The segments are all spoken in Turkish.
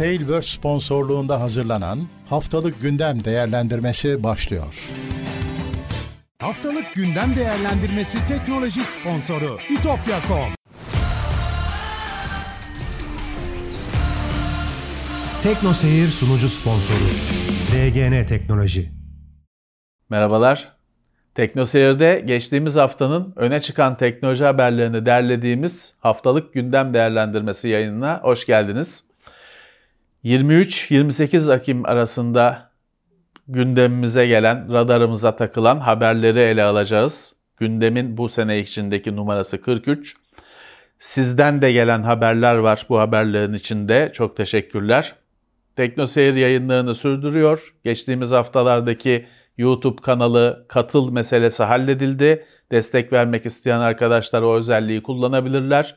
Tailverse sponsorluğunda hazırlanan Haftalık Gündem Değerlendirmesi başlıyor. Haftalık gündem değerlendirmesi teknoloji sponsoru itopya.com. Tekno Seyir sunucu sponsoru DGN Teknoloji. Merhabalar. TeknoSeyir'de geçtiğimiz haftanın öne çıkan teknoloji haberlerini derlediğimiz haftalık gündem değerlendirmesi yayınına hoş geldiniz. 23-28 Ekim arasında gündemimize gelen, radarımıza takılan haberleri ele alacağız. Gündemin bu sene içindeki numarası 43. Sizden de gelen haberler var bu haberlerin içinde. Çok teşekkürler. TeknoSeyir yayınlarını sürdürüyor. Geçtiğimiz haftalardaki YouTube kanalı katıl meselesi halledildi. Destek vermek isteyen arkadaşlar o özelliği kullanabilirler.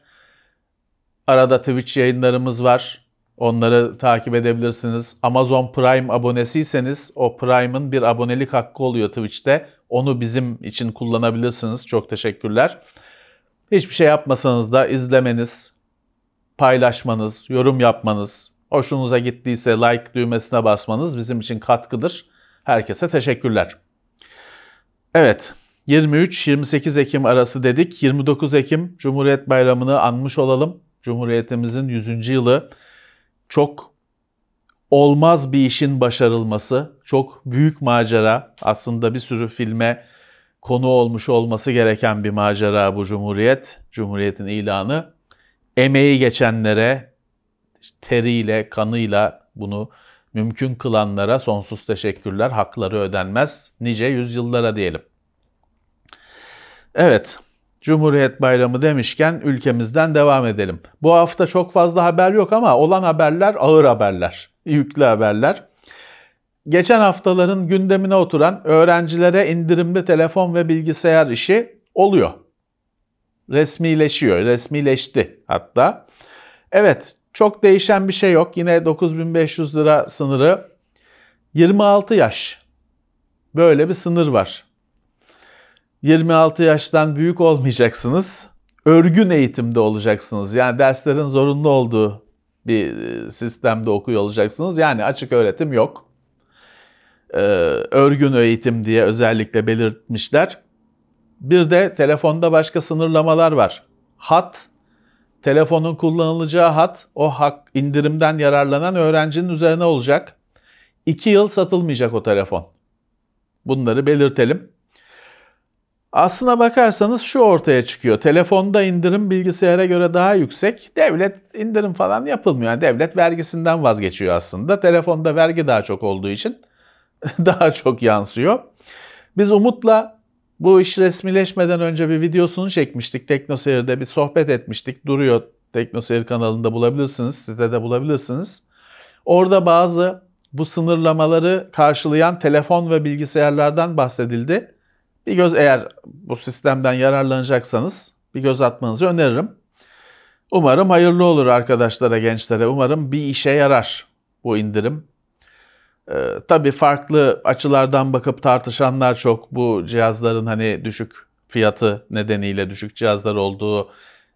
Arada Twitch yayınlarımız var. Onları takip edebilirsiniz. Amazon Prime abonesiyseniz o Prime'ın bir abonelik hakkı oluyor Twitch'te. Onu bizim için kullanabilirsiniz. Çok teşekkürler. Hiçbir şey yapmasanız da izlemeniz, paylaşmanız, yorum yapmanız, hoşunuza gittiyse like düğmesine basmanız bizim için katkıdır. Herkese teşekkürler. Evet, 23-28 Ekim arası dedik. 29 Ekim Cumhuriyet Bayramı'nı anmış olalım. Cumhuriyetimizin 100. yılı. Çok olmaz bir işin başarılması, çok büyük macera. Aslında bir sürü filme konu olmuş olması gereken bir macera bu Cumhuriyet. Cumhuriyetin ilanı. Emeği geçenlere teriyle, kanıyla bunu mümkün kılanlara sonsuz teşekkürler. Hakları ödenmez. Nice yüzyıllara diyelim. Evet, Cumhuriyet Bayramı demişken ülkemizden devam edelim. Bu hafta çok fazla haber yok ama olan haberler ağır haberler, yüklü haberler. Geçen haftaların gündemine oturan öğrencilere indirimli telefon ve bilgisayar işi oluyor. Resmileşiyor, resmileşti hatta. Evet, çok değişen bir şey yok. Yine 9500 lira sınırı. 26 yaş. Böyle bir sınır var. 26 yaştan büyük olmayacaksınız. Örgün eğitimde olacaksınız. Yani derslerin zorunlu olduğu bir e, sistemde okuyor olacaksınız. Yani açık öğretim yok. Ee, örgün eğitim diye özellikle belirtmişler. Bir de telefonda başka sınırlamalar var. Hat telefonun kullanılacağı hat o hak indirimden yararlanan öğrencinin üzerine olacak. 2 yıl satılmayacak o telefon. Bunları belirtelim. Aslına bakarsanız şu ortaya çıkıyor. Telefonda indirim bilgisayara göre daha yüksek. Devlet indirim falan yapılmıyor. Yani devlet vergisinden vazgeçiyor aslında. Telefonda vergi daha çok olduğu için daha çok yansıyor. Biz Umut'la bu iş resmileşmeden önce bir videosunu çekmiştik. TeknoSeyir'de bir sohbet etmiştik. Duruyor TeknoSeyir kanalında bulabilirsiniz, sitede bulabilirsiniz. Orada bazı bu sınırlamaları karşılayan telefon ve bilgisayarlardan bahsedildi. Bir göz eğer bu sistemden yararlanacaksanız bir göz atmanızı öneririm. Umarım hayırlı olur arkadaşlara, gençlere. Umarım bir işe yarar bu indirim. Ee, tabii farklı açılardan bakıp tartışanlar çok. Bu cihazların hani düşük fiyatı nedeniyle düşük cihazlar olduğu,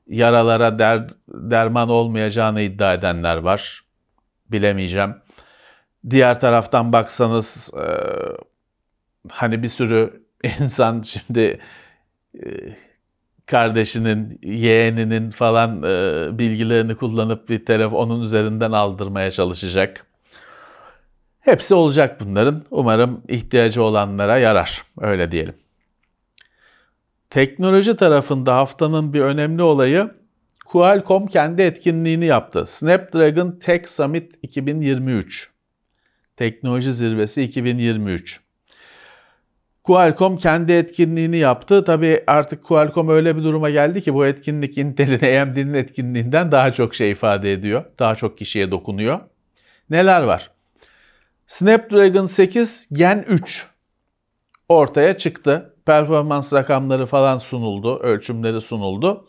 yaralara der, derman olmayacağını iddia edenler var. Bilemeyeceğim. Diğer taraftan baksanız e, hani bir sürü insan şimdi e, kardeşinin, yeğeninin falan e, bilgilerini kullanıp bir telefonun üzerinden aldırmaya çalışacak. Hepsi olacak bunların. Umarım ihtiyacı olanlara yarar. Öyle diyelim. Teknoloji tarafında haftanın bir önemli olayı Qualcomm kendi etkinliğini yaptı. Snapdragon Tech Summit 2023. Teknoloji Zirvesi 2023. Qualcomm kendi etkinliğini yaptı. Tabii artık Qualcomm öyle bir duruma geldi ki bu etkinlik Intel'in AMD'nin etkinliğinden daha çok şey ifade ediyor. Daha çok kişiye dokunuyor. Neler var? Snapdragon 8 Gen 3 ortaya çıktı. Performans rakamları falan sunuldu, ölçümleri sunuldu.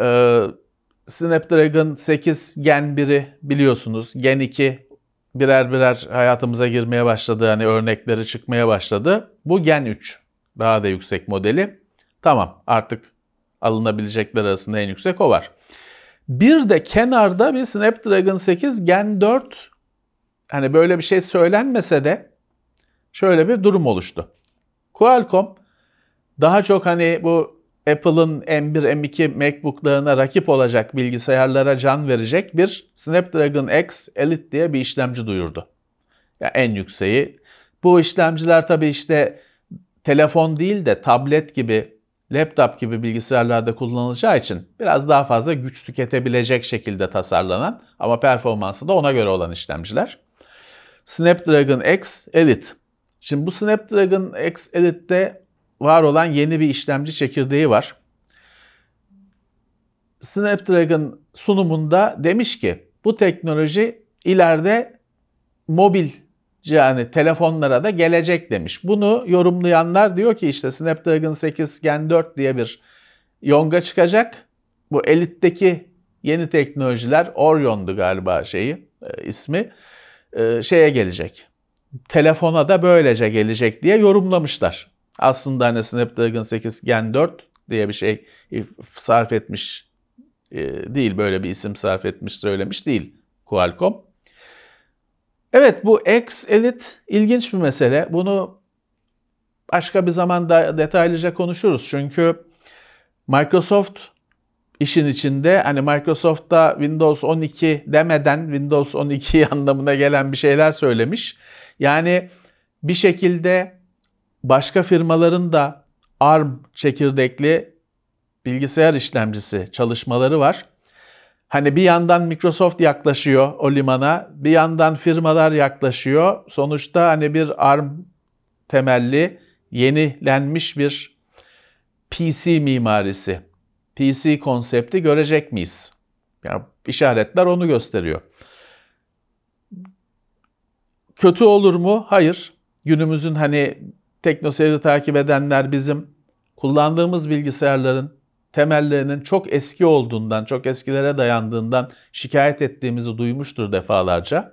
Ee, Snapdragon 8 Gen 1'i biliyorsunuz. Gen 2 birer birer hayatımıza girmeye başladı. Hani örnekleri çıkmaya başladı. Bu Gen 3. Daha da yüksek modeli. Tamam artık alınabilecekler arasında en yüksek o var. Bir de kenarda bir Snapdragon 8 Gen 4 hani böyle bir şey söylenmese de şöyle bir durum oluştu. Qualcomm daha çok hani bu Apple'ın M1, M2 MacBook'larına rakip olacak bilgisayarlara can verecek bir Snapdragon X Elite diye bir işlemci duyurdu. Ya en yükseği. Bu işlemciler tabii işte telefon değil de tablet gibi, laptop gibi bilgisayarlarda kullanılacağı için biraz daha fazla güç tüketebilecek şekilde tasarlanan ama performansı da ona göre olan işlemciler. Snapdragon X Elite. Şimdi bu Snapdragon X Elite'de var olan yeni bir işlemci çekirdeği var. Snapdragon sunumunda demiş ki bu teknoloji ileride mobil yani telefonlara da gelecek demiş. Bunu yorumlayanlar diyor ki işte Snapdragon 8 Gen 4 diye bir yonga çıkacak. Bu elitteki yeni teknolojiler Orion'du galiba şeyi e, ismi e, şeye gelecek. Telefona da böylece gelecek diye yorumlamışlar. Aslında hani Snapdragon 8 Gen 4 diye bir şey sarf etmiş e, değil, böyle bir isim sarf etmiş, söylemiş değil Qualcomm. Evet bu X Elite ilginç bir mesele. Bunu başka bir zaman da detaylıca konuşuruz. Çünkü Microsoft işin içinde hani Microsoft'ta Windows 12 demeden Windows 12 anlamına gelen bir şeyler söylemiş. Yani bir şekilde başka firmaların da ARM çekirdekli bilgisayar işlemcisi çalışmaları var. Hani bir yandan Microsoft yaklaşıyor o limana, bir yandan firmalar yaklaşıyor. Sonuçta hani bir ARM temelli, yenilenmiş bir PC mimarisi, PC konsepti görecek miyiz? Yani işaretler onu gösteriyor. Kötü olur mu? Hayır. Günümüzün hani teknoseyri takip edenler bizim kullandığımız bilgisayarların temellerinin çok eski olduğundan, çok eskilere dayandığından şikayet ettiğimizi duymuştur defalarca.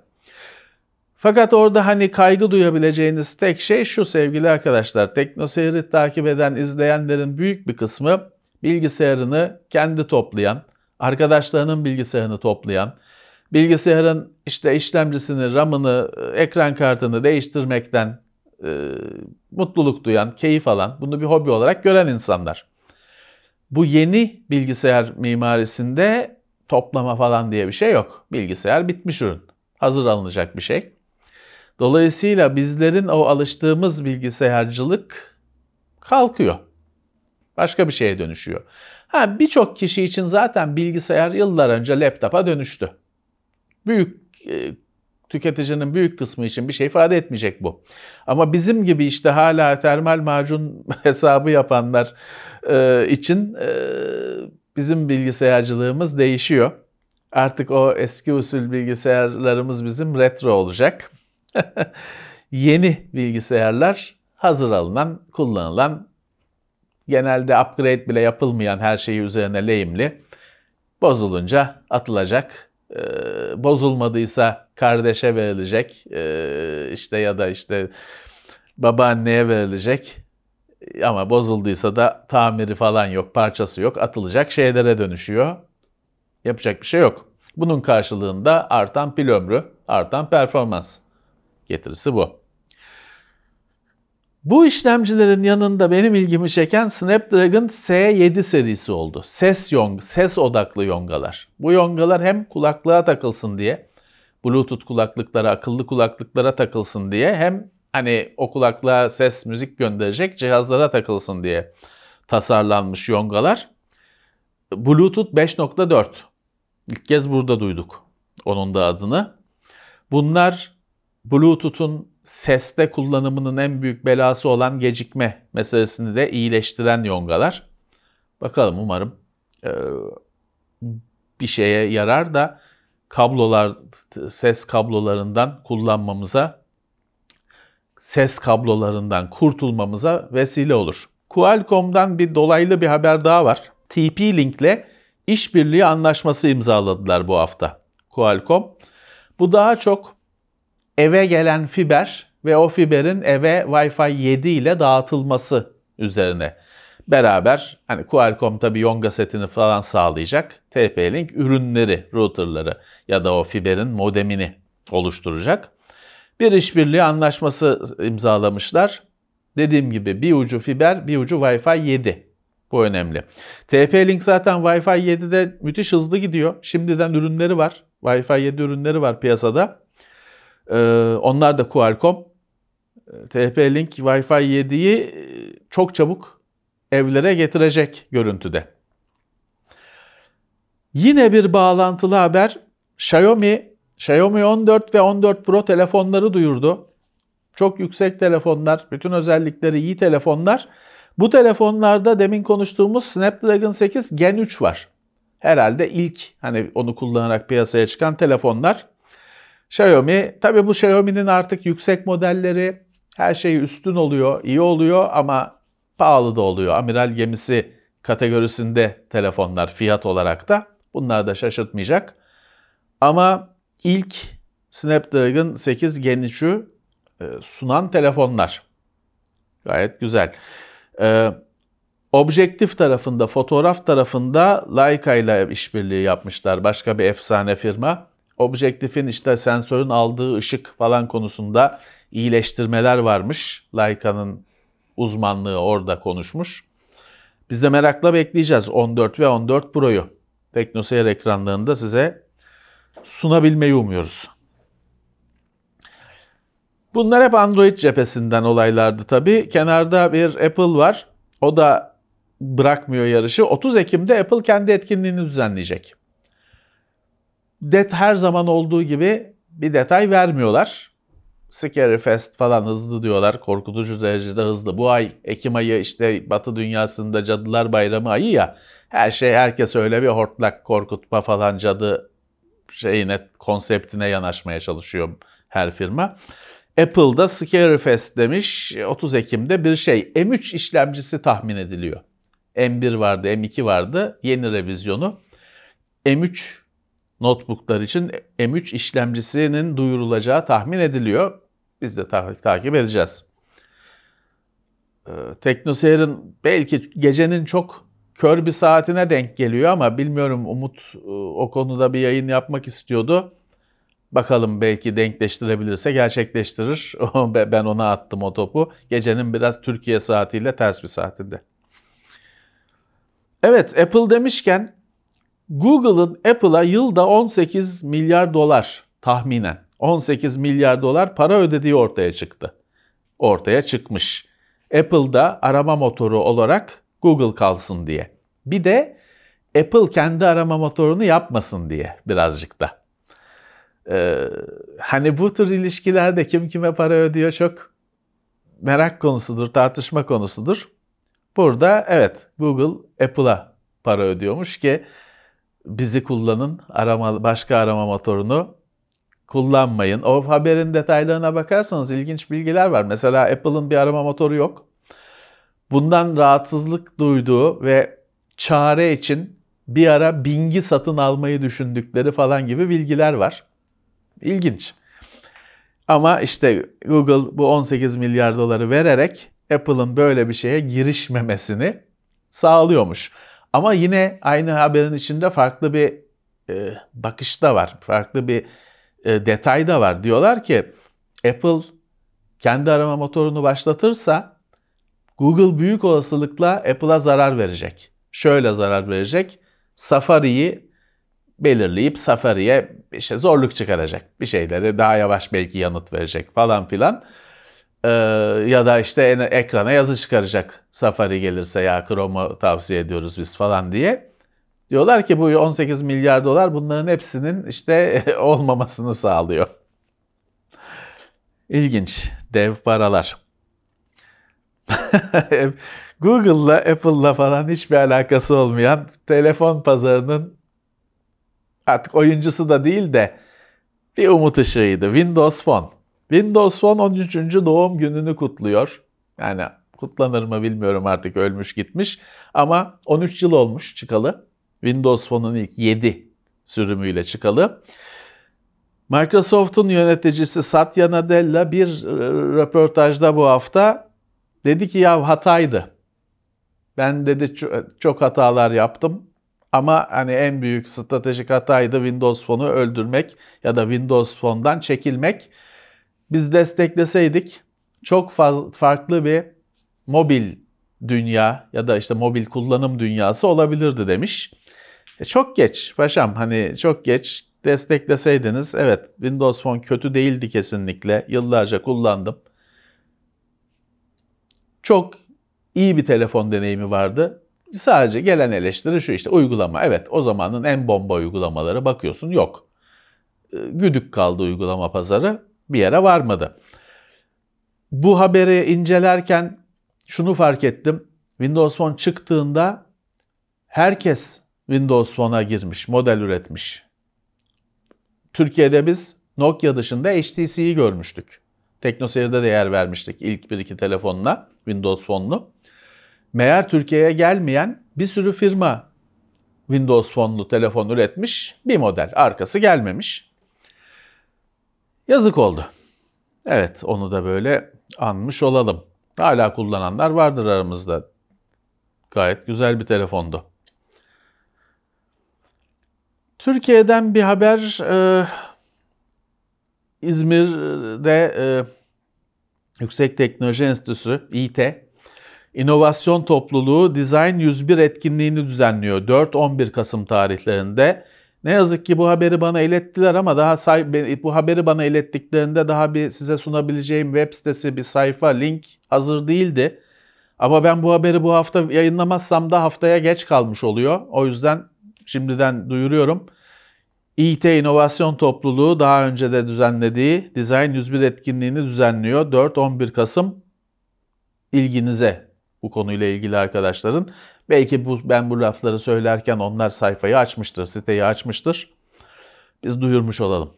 Fakat orada hani kaygı duyabileceğiniz tek şey şu sevgili arkadaşlar. Teknoseyri takip eden izleyenlerin büyük bir kısmı bilgisayarını kendi toplayan, arkadaşlarının bilgisayarını toplayan, bilgisayarın işte işlemcisini, RAM'ını, ekran kartını değiştirmekten e, mutluluk duyan, keyif alan, bunu bir hobi olarak gören insanlar. Bu yeni bilgisayar mimarisinde toplama falan diye bir şey yok. Bilgisayar bitmiş ürün. Hazır alınacak bir şey. Dolayısıyla bizlerin o alıştığımız bilgisayarcılık kalkıyor. Başka bir şeye dönüşüyor. Ha birçok kişi için zaten bilgisayar yıllar önce laptopa dönüştü. Büyük e, tüketicinin büyük kısmı için bir şey ifade etmeyecek bu. Ama bizim gibi işte hala termal macun hesabı yapanlar e, için e, bizim bilgisayarcılığımız değişiyor. Artık o eski usul bilgisayarlarımız bizim retro olacak. Yeni bilgisayarlar hazır alınan, kullanılan, genelde upgrade bile yapılmayan her şeyi üzerine lehimli, bozulunca atılacak e, bozulmadıysa kardeşe verilecek e, işte ya da işte babaanneye verilecek ama bozulduysa da tamiri falan yok, parçası yok, atılacak şeylere dönüşüyor. Yapacak bir şey yok. Bunun karşılığında artan pil ömrü, artan performans getirisi bu. Bu işlemcilerin yanında benim ilgimi çeken Snapdragon S7 serisi oldu. Ses yong, ses odaklı yongalar. Bu yongalar hem kulaklığa takılsın diye, Bluetooth kulaklıklara, akıllı kulaklıklara takılsın diye hem hani o kulaklığa ses, müzik gönderecek cihazlara takılsın diye tasarlanmış yongalar. Bluetooth 5.4. İlk kez burada duyduk onun da adını. Bunlar Bluetooth'un seste kullanımının en büyük belası olan gecikme meselesini de iyileştiren yongalar. Bakalım umarım e, bir şeye yarar da kablolar, ses kablolarından kullanmamıza, ses kablolarından kurtulmamıza vesile olur. Qualcomm'dan bir dolaylı bir haber daha var. TP-Link'le işbirliği anlaşması imzaladılar bu hafta Qualcomm. Bu daha çok eve gelen fiber ve o fiberin eve Wi-Fi 7 ile dağıtılması üzerine beraber hani Qualcomm tabii Yonga setini falan sağlayacak. TP-Link ürünleri, routerları ya da o fiberin modemini oluşturacak. Bir işbirliği anlaşması imzalamışlar. Dediğim gibi bir ucu fiber, bir ucu Wi-Fi 7. Bu önemli. TP-Link zaten Wi-Fi 7'de müthiş hızlı gidiyor. Şimdiden ürünleri var. Wi-Fi 7 ürünleri var piyasada. Ee, onlar da Qualcomm. TP-Link Wi-Fi 7'yi çok çabuk evlere getirecek görüntüde. Yine bir bağlantılı haber. Xiaomi, Xiaomi 14 ve 14 Pro telefonları duyurdu. Çok yüksek telefonlar, bütün özellikleri iyi telefonlar. Bu telefonlarda demin konuştuğumuz Snapdragon 8 Gen 3 var. Herhalde ilk hani onu kullanarak piyasaya çıkan telefonlar. Xiaomi, tabi bu Xiaomi'nin artık yüksek modelleri her şey üstün oluyor, iyi oluyor ama pahalı da oluyor. Amiral gemisi kategorisinde telefonlar fiyat olarak da. Bunlar da şaşırtmayacak. Ama ilk Snapdragon 8 Gen 3'ü e, sunan telefonlar. Gayet güzel. Ee, objektif tarafında, fotoğraf tarafında Leica ile işbirliği yapmışlar. Başka bir efsane firma. Objektifin işte sensörün aldığı ışık falan konusunda iyileştirmeler varmış. Leica'nın uzmanlığı orada konuşmuş. Biz de merakla bekleyeceğiz 14 ve 14 Pro'yu. TeknoSeyir ekranlarında size sunabilmeyi umuyoruz. Bunlar hep Android cephesinden olaylardı tabii. Kenarda bir Apple var. O da bırakmıyor yarışı. 30 Ekim'de Apple kendi etkinliğini düzenleyecek. Det her zaman olduğu gibi bir detay vermiyorlar. Scary Fest falan hızlı diyorlar. Korkutucu derecede hızlı. Bu ay Ekim ayı işte Batı dünyasında Cadılar Bayramı ayı ya. Her şey herkes öyle bir hortlak korkutma falan cadı şeyine konseptine yanaşmaya çalışıyor her firma. Apple'da Scary Fest demiş 30 Ekim'de bir şey. M3 işlemcisi tahmin ediliyor. M1 vardı, M2 vardı. Yeni revizyonu. M3 notebooklar için M3 işlemcisinin duyurulacağı tahmin ediliyor. Biz de ta- takip edeceğiz. Ee, TeknoSeyir'in belki gecenin çok kör bir saatine denk geliyor ama bilmiyorum Umut e, o konuda bir yayın yapmak istiyordu. Bakalım belki denkleştirebilirse gerçekleştirir. ben ona attım o topu. Gecenin biraz Türkiye saatiyle ters bir saatinde. Evet Apple demişken Google'ın Apple'a yılda 18 milyar dolar tahminen 18 milyar dolar para ödediği ortaya çıktı. Ortaya çıkmış. Apple'da arama motoru olarak Google kalsın diye. Bir de Apple kendi arama motorunu yapmasın diye birazcık da. Ee, hani bu tür ilişkilerde kim kime para ödüyor çok merak konusudur, tartışma konusudur. Burada evet Google Apple'a para ödüyormuş ki bizi kullanın, arama, başka arama motorunu kullanmayın. O haberin detaylarına bakarsanız ilginç bilgiler var. Mesela Apple'ın bir arama motoru yok. Bundan rahatsızlık duyduğu ve çare için bir ara Bing'i satın almayı düşündükleri falan gibi bilgiler var. İlginç. Ama işte Google bu 18 milyar doları vererek Apple'ın böyle bir şeye girişmemesini sağlıyormuş. Ama yine aynı haberin içinde farklı bir e, bakış da var. Farklı bir e, detay da var. Diyorlar ki Apple kendi arama motorunu başlatırsa Google büyük olasılıkla Apple'a zarar verecek. Şöyle zarar verecek. Safari'yi belirleyip Safari'ye işte zorluk çıkaracak. Bir şeyleri daha yavaş belki yanıt verecek falan filan. Ee, ya da işte ekrana yazı çıkaracak Safari gelirse ya Chrome'u tavsiye ediyoruz biz falan diye. Diyorlar ki bu 18 milyar dolar bunların hepsinin işte olmamasını sağlıyor. İlginç. Dev paralar. Google'la Apple'la falan hiçbir alakası olmayan telefon pazarının artık oyuncusu da değil de bir umut ışığıydı. Windows Phone. Windows Phone 13. doğum gününü kutluyor. Yani kutlanır mı bilmiyorum artık ölmüş gitmiş. Ama 13 yıl olmuş çıkalı. Windows Phone'un ilk 7 sürümüyle çıkalı. Microsoft'un yöneticisi Satya Nadella bir röportajda bu hafta dedi ki ya hataydı. Ben dedi çok hatalar yaptım ama hani en büyük stratejik hataydı Windows Phone'u öldürmek ya da Windows Phone'dan çekilmek. Biz destekleseydik çok fazla farklı bir mobil dünya ya da işte mobil kullanım dünyası olabilirdi demiş. E çok geç paşam hani çok geç destekleseydiniz evet Windows Phone kötü değildi kesinlikle. Yıllarca kullandım. Çok iyi bir telefon deneyimi vardı. Sadece gelen eleştiri şu işte uygulama. Evet o zamanın en bomba uygulamaları bakıyorsun yok. E, güdük kaldı uygulama pazarı bir yere varmadı. Bu haberi incelerken şunu fark ettim. Windows Phone çıktığında herkes Windows Phone'a girmiş, model üretmiş. Türkiye'de biz Nokia dışında HTC'yi görmüştük. TeknoSeyir'de de yer vermiştik ilk bir iki telefonla, Windows Phone'lu. Meğer Türkiye'ye gelmeyen bir sürü firma Windows Phone'lu telefon üretmiş, bir model arkası gelmemiş. Yazık oldu. Evet, onu da böyle anmış olalım. Hala kullananlar vardır aramızda. Gayet güzel bir telefondu. Türkiye'den bir haber e, İzmir'de e, Yüksek Teknoloji Enstitüsü İT İnovasyon Topluluğu Design 101 etkinliğini düzenliyor 4-11 Kasım tarihlerinde. Ne yazık ki bu haberi bana ilettiler ama daha bu haberi bana ilettiklerinde daha bir size sunabileceğim web sitesi, bir sayfa, link hazır değildi. Ama ben bu haberi bu hafta yayınlamazsam da haftaya geç kalmış oluyor. O yüzden şimdiden duyuruyorum. İT İnovasyon Topluluğu daha önce de düzenlediği Design 101 etkinliğini düzenliyor. 4-11 Kasım ilginize bu konuyla ilgili arkadaşların. Belki bu, ben bu lafları söylerken onlar sayfayı açmıştır, siteyi açmıştır. Biz duyurmuş olalım.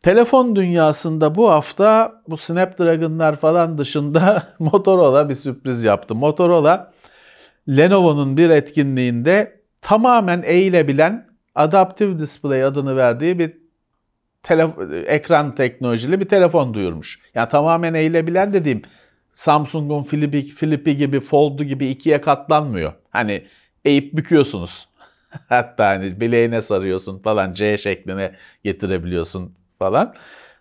Telefon dünyasında bu hafta bu Snapdragon'lar falan dışında Motorola bir sürpriz yaptı. Motorola Lenovo'nun bir etkinliğinde tamamen eğilebilen Adaptive Display adını verdiği bir ekran teknolojili bir telefon duyurmuş. Yani tamamen eğilebilen dediğim Samsung'un Flippy, Flippy gibi, Fold'u gibi ikiye katlanmıyor. Hani eğip büküyorsunuz. Hatta hani bileğine sarıyorsun falan C şekline getirebiliyorsun falan.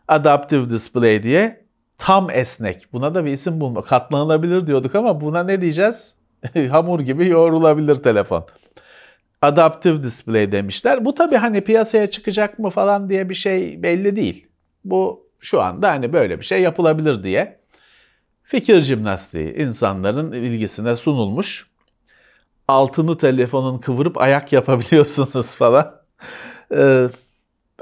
Adaptive Display diye tam esnek. Buna da bir isim bulma. Katlanılabilir diyorduk ama buna ne diyeceğiz? Hamur gibi yoğrulabilir telefon. Adaptive Display demişler. Bu tabii hani piyasaya çıkacak mı falan diye bir şey belli değil. Bu şu anda hani böyle bir şey yapılabilir diye fikir jimnastiği insanların ilgisine sunulmuş. Altını telefonun kıvırıp ayak yapabiliyorsunuz falan. Ee,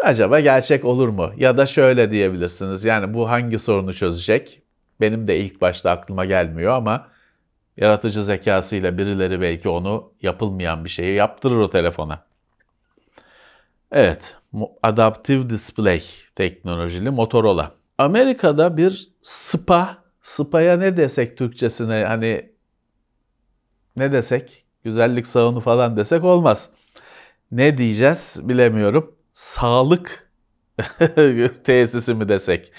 acaba gerçek olur mu? Ya da şöyle diyebilirsiniz. Yani bu hangi sorunu çözecek? Benim de ilk başta aklıma gelmiyor ama yaratıcı zekasıyla birileri belki onu yapılmayan bir şeyi yaptırır o telefona. Evet, Adaptive Display teknolojili Motorola. Amerika'da bir SPA Spa'ya ne desek Türkçesine hani ne desek? Güzellik salonu falan desek olmaz. Ne diyeceğiz bilemiyorum. Sağlık tesisi mi desek?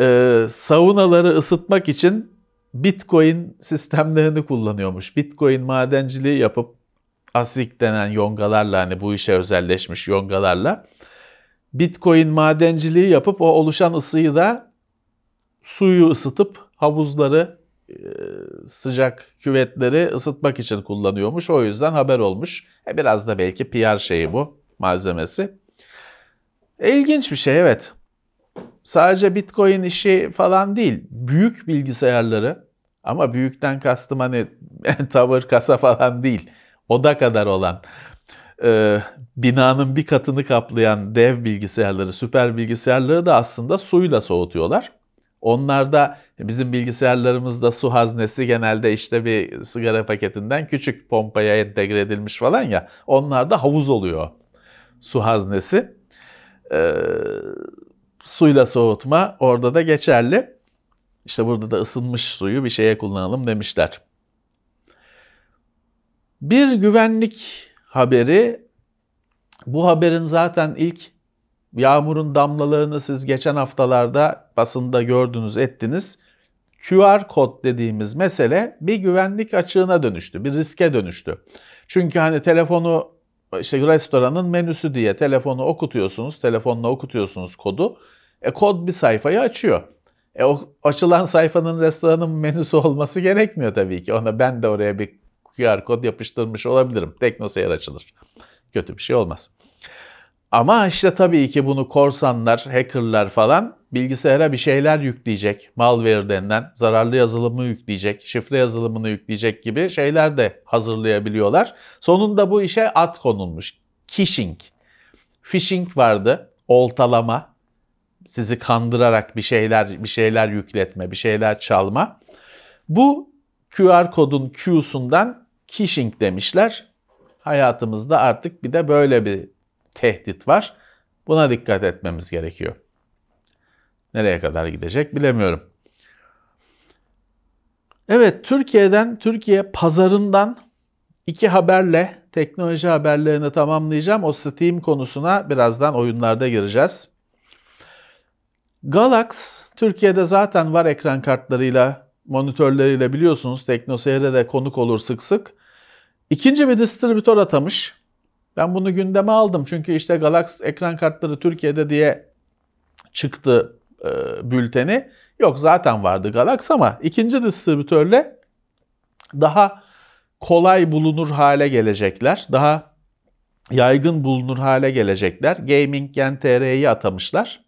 Ee, saunaları ısıtmak için Bitcoin sistemlerini kullanıyormuş. Bitcoin madenciliği yapıp ASIC denen yongalarla hani bu işe özelleşmiş yongalarla Bitcoin madenciliği yapıp o oluşan ısıyı da suyu ısıtıp havuzları, e, sıcak küvetleri ısıtmak için kullanıyormuş. O yüzden haber olmuş. E biraz da belki PR şeyi bu malzemesi. E ilginç bir şey evet. Sadece Bitcoin işi falan değil. Büyük bilgisayarları ama büyükten kastım hani tavır kasa falan değil. Oda kadar olan e, binanın bir katını kaplayan dev bilgisayarları, süper bilgisayarları da aslında suyla soğutuyorlar. Onlarda bizim bilgisayarlarımızda su haznesi genelde işte bir sigara paketinden küçük pompaya entegre edilmiş falan ya. Onlarda havuz oluyor su haznesi. Ee, suyla soğutma orada da geçerli. İşte burada da ısınmış suyu bir şeye kullanalım demişler. Bir güvenlik haberi. Bu haberin zaten ilk Yağmurun damlalarını siz geçen haftalarda basında gördünüz, ettiniz. QR kod dediğimiz mesele bir güvenlik açığına dönüştü, bir riske dönüştü. Çünkü hani telefonu işte restoranın menüsü diye telefonu okutuyorsunuz, telefonla okutuyorsunuz kodu. E kod bir sayfayı açıyor. E o açılan sayfanın restoranın menüsü olması gerekmiyor tabii ki. Ona ben de oraya bir QR kod yapıştırmış olabilirim. TeknoSeyir açılır. Kötü bir şey olmaz. Ama işte tabii ki bunu korsanlar, hackerlar falan bilgisayara bir şeyler yükleyecek. Malware denilen zararlı yazılımı yükleyecek, şifre yazılımını yükleyecek gibi şeyler de hazırlayabiliyorlar. Sonunda bu işe at konulmuş. Phishing. Phishing vardı. Oltalama. Sizi kandırarak bir şeyler bir şeyler yükletme, bir şeyler çalma. Bu QR kodun Q'sundan phishing demişler. Hayatımızda artık bir de böyle bir tehdit var. Buna dikkat etmemiz gerekiyor. Nereye kadar gidecek bilemiyorum. Evet, Türkiye'den, Türkiye pazarından iki haberle teknoloji haberlerini tamamlayacağım. O Steam konusuna birazdan oyunlarda gireceğiz. Galax, Türkiye'de zaten var ekran kartlarıyla, monitörleriyle biliyorsunuz. TeknoSeyir'e de konuk olur sık sık. İkinci bir distribütör atamış. Ben bunu gündeme aldım çünkü işte Galax ekran kartları Türkiye'de diye çıktı e, bülteni. Yok zaten vardı Galax ama ikinci distribütörle daha kolay bulunur hale gelecekler. Daha yaygın bulunur hale gelecekler. Gaming Gen TR'yi atamışlar.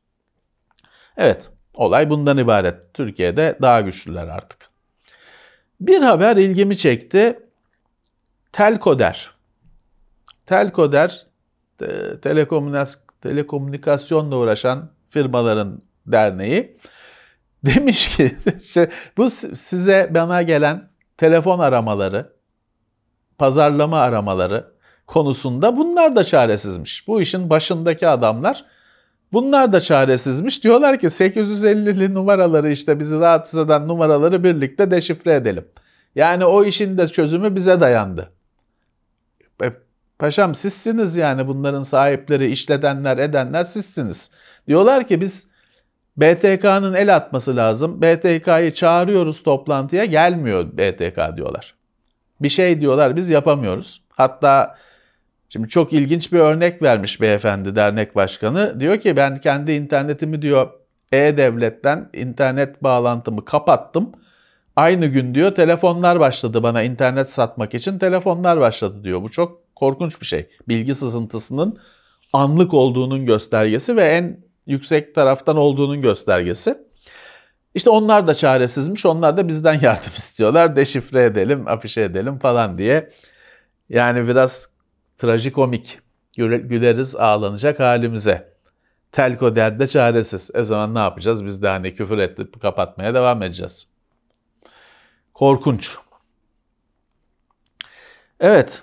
Evet, olay bundan ibaret. Türkiye'de daha güçlüler artık. Bir haber ilgimi çekti. Telkoder. Telkoder, telekomünikasyonla uğraşan firmaların derneği demiş ki bu size bana gelen telefon aramaları, pazarlama aramaları konusunda bunlar da çaresizmiş. Bu işin başındaki adamlar bunlar da çaresizmiş. Diyorlar ki 850'li numaraları işte bizi rahatsız eden numaraları birlikte deşifre edelim. Yani o işin de çözümü bize dayandı. Paşam sizsiniz yani bunların sahipleri, işletenler, edenler sizsiniz. Diyorlar ki biz BTK'nın el atması lazım. BTK'yı çağırıyoruz toplantıya gelmiyor BTK diyorlar. Bir şey diyorlar biz yapamıyoruz. Hatta şimdi çok ilginç bir örnek vermiş beyefendi dernek başkanı. Diyor ki ben kendi internetimi diyor e-devletten internet bağlantımı kapattım. Aynı gün diyor telefonlar başladı bana internet satmak için telefonlar başladı diyor. Bu çok korkunç bir şey. Bilgi sızıntısının anlık olduğunun göstergesi ve en yüksek taraftan olduğunun göstergesi. İşte onlar da çaresizmiş. Onlar da bizden yardım istiyorlar. Deşifre edelim, afişe edelim falan diye. Yani biraz trajikomik. Güleriz ağlanacak halimize. Telko derde çaresiz. E zaman ne yapacağız? Biz de hani küfür edip kapatmaya devam edeceğiz. Korkunç. Evet.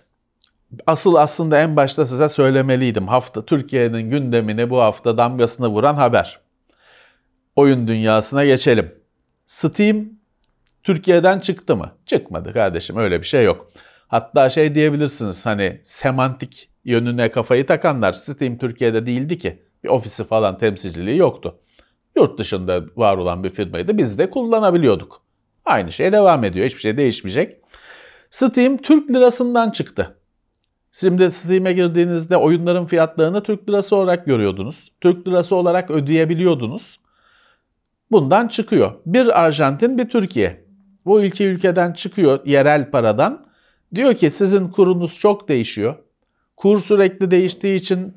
Asıl aslında en başta size söylemeliydim. Hafta Türkiye'nin gündemine bu hafta damgasını vuran haber. Oyun dünyasına geçelim. Steam Türkiye'den çıktı mı? Çıkmadı kardeşim öyle bir şey yok. Hatta şey diyebilirsiniz hani semantik yönüne kafayı takanlar Steam Türkiye'de değildi ki. Bir ofisi falan temsilciliği yoktu. Yurt dışında var olan bir firmaydı. Biz de kullanabiliyorduk. Aynı şey devam ediyor. Hiçbir şey değişmeyecek. Steam Türk lirasından çıktı. Şimdi Steam'e girdiğinizde oyunların fiyatlarını Türk lirası olarak görüyordunuz. Türk lirası olarak ödeyebiliyordunuz. Bundan çıkıyor. Bir Arjantin, bir Türkiye. Bu iki ülkeden çıkıyor yerel paradan. Diyor ki sizin kurunuz çok değişiyor. Kur sürekli değiştiği için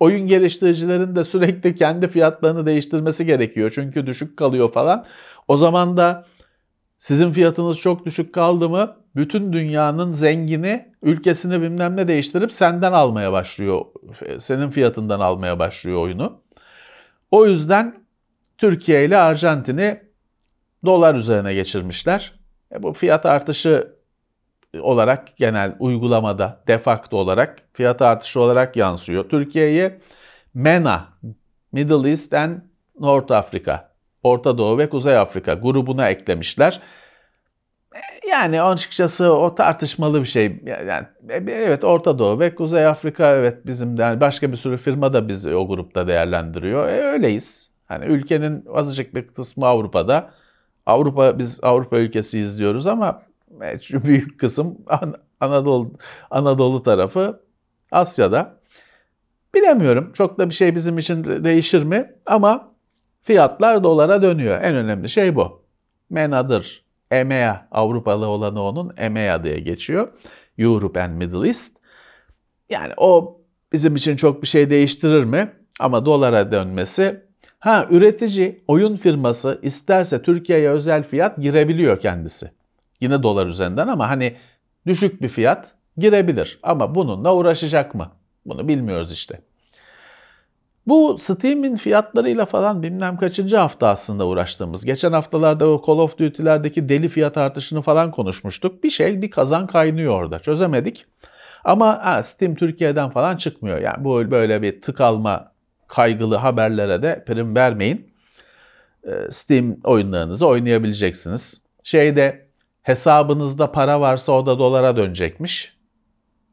oyun geliştiricilerin de sürekli kendi fiyatlarını değiştirmesi gerekiyor. Çünkü düşük kalıyor falan. O zaman da sizin fiyatınız çok düşük kaldı mı bütün dünyanın zengini ülkesini bilmem ne değiştirip senden almaya başlıyor. Senin fiyatından almaya başlıyor oyunu. O yüzden Türkiye ile Arjantin'i dolar üzerine geçirmişler. E bu fiyat artışı olarak genel uygulamada defakto olarak fiyat artışı olarak yansıyor. Türkiye'yi MENA, Middle East and North Africa, Orta Doğu ve Kuzey Afrika grubuna eklemişler. Yani açıkçası o tartışmalı bir şey. Yani evet Orta Doğu ve Kuzey Afrika evet bizim yani başka bir sürü firma da bizi o grupta değerlendiriyor. E, öyleyiz. Hani ülkenin azıcık bir kısmı Avrupa'da. Avrupa biz Avrupa ülkesi izliyoruz ama şu büyük kısım Anadolu Anadolu tarafı Asya'da. Bilemiyorum. Çok da bir şey bizim için değişir mi? Ama fiyatlar dolara dönüyor. En önemli şey bu. MENA'dır. EMEA, Avrupalı olanı onun EMEA diye geçiyor. Europe and Middle East. Yani o bizim için çok bir şey değiştirir mi? Ama dolara dönmesi Ha üretici oyun firması isterse Türkiye'ye özel fiyat girebiliyor kendisi. Yine dolar üzerinden ama hani düşük bir fiyat girebilir. Ama bununla uğraşacak mı? Bunu bilmiyoruz işte. Bu Steam'in fiyatlarıyla falan bilmem kaçıncı hafta aslında uğraştığımız. Geçen haftalarda o Call of Duty'lerdeki deli fiyat artışını falan konuşmuştuk. Bir şey bir kazan kaynıyor orada. Çözemedik. Ama ha, Steam Türkiye'den falan çıkmıyor. Yani bu böyle bir tık alma kaygılı haberlere de prim vermeyin. Ee, Steam oyunlarınızı oynayabileceksiniz. Şeyde hesabınızda para varsa o da dolara dönecekmiş.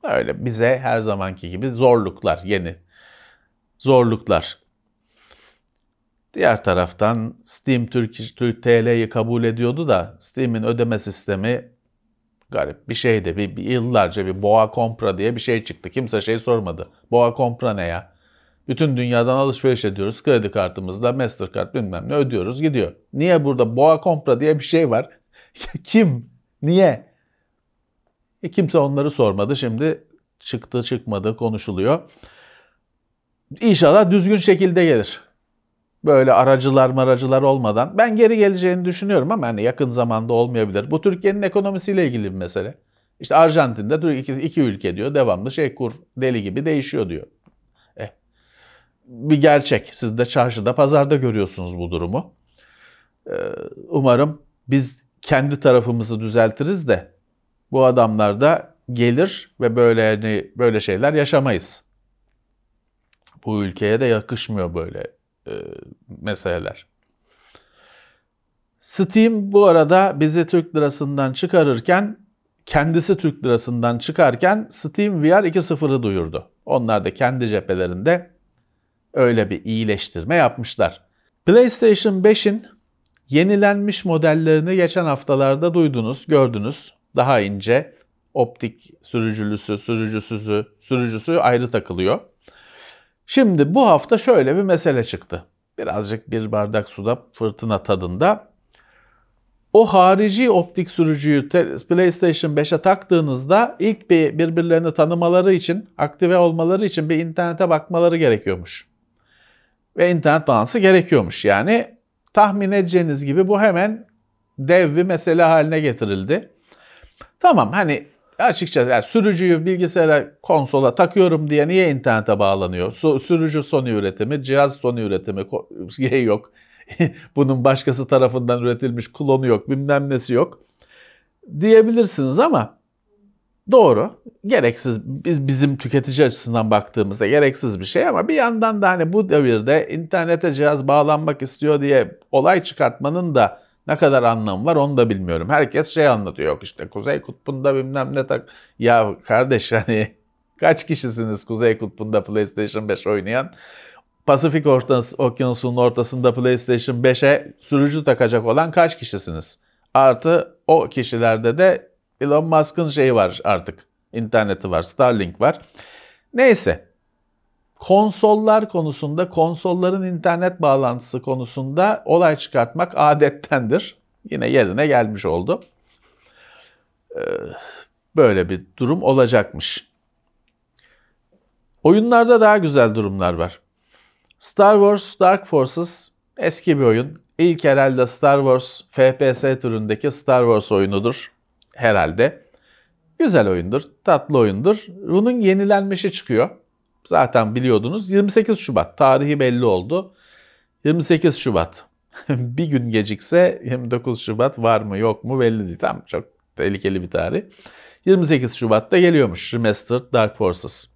Öyle bize her zamanki gibi zorluklar, yeni zorluklar. Diğer taraftan Steam Türk, Türk TL'yi kabul ediyordu da Steam'in ödeme sistemi garip bir şeydi. Bir, bir yıllarca bir Boğa Compra diye bir şey çıktı. Kimse şey sormadı. Boğa Compra ne ya? Bütün dünyadan alışveriş ediyoruz. Kredi kartımızla Mastercard bilmem ne ödüyoruz gidiyor. Niye burada Boğa Compra diye bir şey var? Kim? Niye? E kimse onları sormadı. Şimdi çıktı çıkmadı konuşuluyor. İnşallah düzgün şekilde gelir. Böyle aracılar maracılar olmadan. Ben geri geleceğini düşünüyorum ama hani yakın zamanda olmayabilir. Bu Türkiye'nin ekonomisiyle ilgili bir mesele. İşte Arjantin'de iki, iki ülke diyor devamlı şey kur deli gibi değişiyor diyor. Eh, bir gerçek. Siz de çarşıda pazarda görüyorsunuz bu durumu. Ee, umarım biz kendi tarafımızı düzeltiriz de bu adamlar da gelir ve böyle yani böyle şeyler yaşamayız. Bu ülkeye de yakışmıyor böyle e, meseleler. Steam bu arada bizi Türk lirasından çıkarırken kendisi Türk lirasından çıkarken Steam VR 2.0'ı duyurdu. Onlar da kendi cephelerinde öyle bir iyileştirme yapmışlar. PlayStation 5'in yenilenmiş modellerini geçen haftalarda duydunuz, gördünüz. Daha ince, optik sürücülüsü, sürücüsüzü, sürücüsü ayrı takılıyor. Şimdi bu hafta şöyle bir mesele çıktı. Birazcık bir bardak suda fırtına tadında. O harici optik sürücüyü PlayStation 5'e taktığınızda ilk bir birbirlerini tanımaları için, aktive olmaları için bir internete bakmaları gerekiyormuş. Ve internet bağlantısı gerekiyormuş. Yani tahmin edeceğiniz gibi bu hemen dev bir mesele haline getirildi. Tamam hani açıkçası yani sürücüyü bilgisayara konsola takıyorum diye niye internete bağlanıyor? Su, sürücü Sony üretimi, cihaz Sony üretimi şey yok. Bunun başkası tarafından üretilmiş klonu yok, bilmem nesi yok diyebilirsiniz ama doğru. Gereksiz biz bizim tüketici açısından baktığımızda gereksiz bir şey ama bir yandan da hani bu devirde internete cihaz bağlanmak istiyor diye olay çıkartmanın da ne kadar anlam var onu da bilmiyorum. Herkes şey anlatıyor yok işte Kuzey Kutbu'nda bilmem ne tak. Ya kardeş hani kaç kişisiniz Kuzey Kutbu'nda PlayStation 5 oynayan? Pasifik Okyanusu'nun ortasında PlayStation 5'e sürücü takacak olan kaç kişisiniz? Artı o kişilerde de Elon Musk'ın şeyi var artık. İnterneti var, Starlink var. Neyse konsollar konusunda, konsolların internet bağlantısı konusunda olay çıkartmak adettendir. Yine yerine gelmiş oldu. Ee, böyle bir durum olacakmış. Oyunlarda daha güzel durumlar var. Star Wars Dark Forces eski bir oyun. İlk herhalde Star Wars FPS türündeki Star Wars oyunudur herhalde. Güzel oyundur, tatlı oyundur. Bunun yenilenmişi çıkıyor zaten biliyordunuz 28 Şubat tarihi belli oldu. 28 Şubat. bir gün gecikse 29 Şubat var mı yok mu belli değil. Tam çok tehlikeli bir tarih. 28 Şubat'ta geliyormuş Remastered Dark Forces.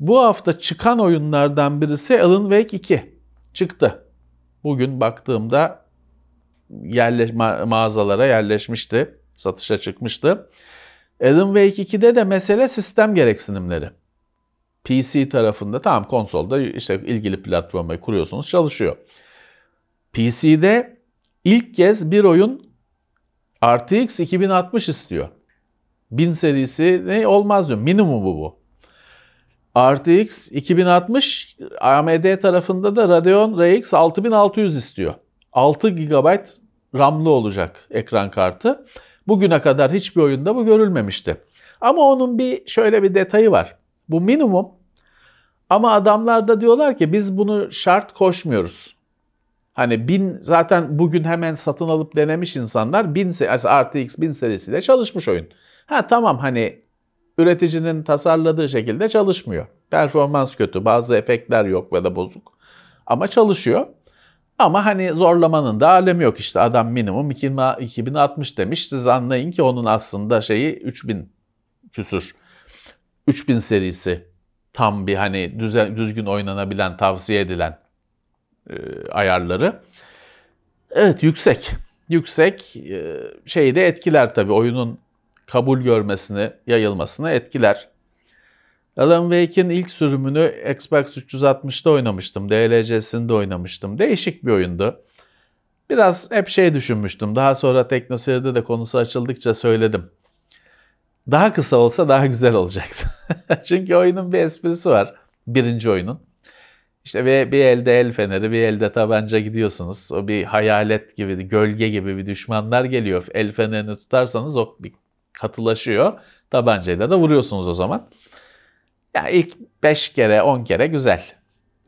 Bu hafta çıkan oyunlardan birisi Alan Wake 2 çıktı. Bugün baktığımda yerleş, ma- mağazalara yerleşmişti. Satışa çıkmıştı. Alan Wake 2'de de mesele sistem gereksinimleri. PC tarafında tamam konsolda işte ilgili platformayı kuruyorsunuz çalışıyor. PC'de ilk kez bir oyun RTX 2060 istiyor. 1000 serisi ne olmaz diyor. Minimumu bu. RTX 2060 AMD tarafında da Radeon RX 6600 istiyor. 6 GB RAM'lı olacak ekran kartı. Bugüne kadar hiçbir oyunda bu görülmemişti. Ama onun bir şöyle bir detayı var. Bu minimum ama adamlar da diyorlar ki biz bunu şart koşmuyoruz. Hani bin zaten bugün hemen satın alıp denemiş insanlar bin RTX 1000 serisiyle çalışmış oyun. Ha tamam hani üreticinin tasarladığı şekilde çalışmıyor. Performans kötü, bazı efektler yok ya da bozuk. Ama çalışıyor. Ama hani zorlamanın da alemi yok işte. Adam minimum 2060 demiş. Siz anlayın ki onun aslında şeyi 3000 küsür. 3000 serisi tam bir hani düzen, düzgün oynanabilen, tavsiye edilen e, ayarları. Evet yüksek. Yüksek e, şeyi de etkiler tabii. Oyunun kabul görmesini, yayılmasını etkiler. Alan Wake'in ilk sürümünü Xbox 360'da oynamıştım. DLC'sinde oynamıştım. Değişik bir oyundu. Biraz hep şey düşünmüştüm. Daha sonra TeknoSeyir'de de konusu açıldıkça söyledim. Daha kısa olsa daha güzel olacaktı. Çünkü oyunun bir esprisi var. Birinci oyunun. İşte bir, bir elde el feneri, bir elde tabanca gidiyorsunuz. O bir hayalet gibi, gölge gibi bir düşmanlar geliyor. El fenerini tutarsanız o bir katılaşıyor. Tabancayla da vuruyorsunuz o zaman. Ya yani ilk 5 kere 10 kere güzel.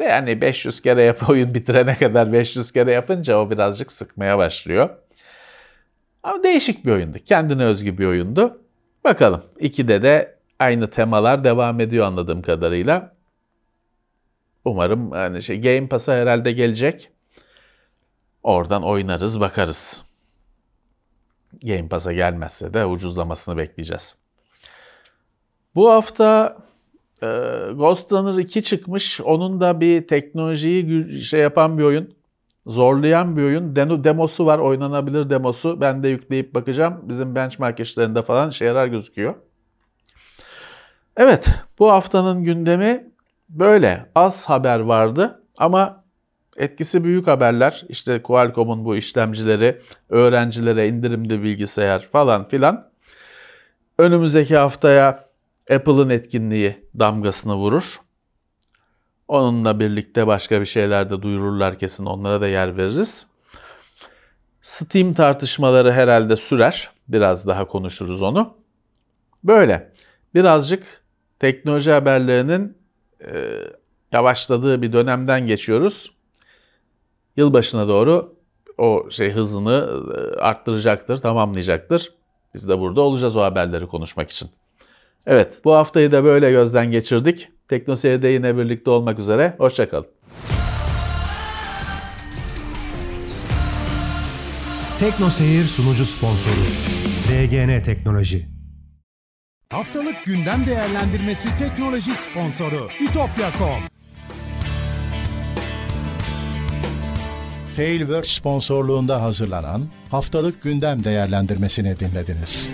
Ve yani 500 kere yap oyun bitirene kadar 500 kere yapınca o birazcık sıkmaya başlıyor. Ama değişik bir oyundu. Kendine özgü bir oyundu. Bakalım. 2'de de aynı temalar devam ediyor anladığım kadarıyla. Umarım yani şey Game Pass'a herhalde gelecek. Oradan oynarız, bakarız. Game Pass'a gelmezse de ucuzlamasını bekleyeceğiz. Bu hafta e, Ghost Runner 2 çıkmış. Onun da bir teknolojiyi şey yapan bir oyun. Zorlayan bir oyun. Demo, demosu var. Oynanabilir demosu. Ben de yükleyip bakacağım. Bizim benchmark işlerinde falan işe yarar gözüküyor. Evet. Bu haftanın gündemi böyle. Az haber vardı ama etkisi büyük haberler. İşte Qualcomm'un bu işlemcileri öğrencilere indirimli bilgisayar falan filan. Önümüzdeki haftaya Apple'ın etkinliği damgasını vurur. Onunla birlikte başka bir şeyler de duyururlar kesin onlara da yer veririz. Steam tartışmaları herhalde sürer. Biraz daha konuşuruz onu. Böyle birazcık teknoloji haberlerinin e, yavaşladığı bir dönemden geçiyoruz. Yılbaşına doğru o şey hızını e, arttıracaktır, tamamlayacaktır. Biz de burada olacağız o haberleri konuşmak için. Evet, bu haftayı da böyle gözden geçirdik. Teknoseyir'de yine birlikte olmak üzere. Hoşçakalın. Teknoseyir sunucu sponsoru DGN Teknoloji. Haftalık gündem değerlendirmesi teknoloji sponsoru itopya.com. Tailwork sponsorluğunda hazırlanan haftalık gündem değerlendirmesini dinlediniz.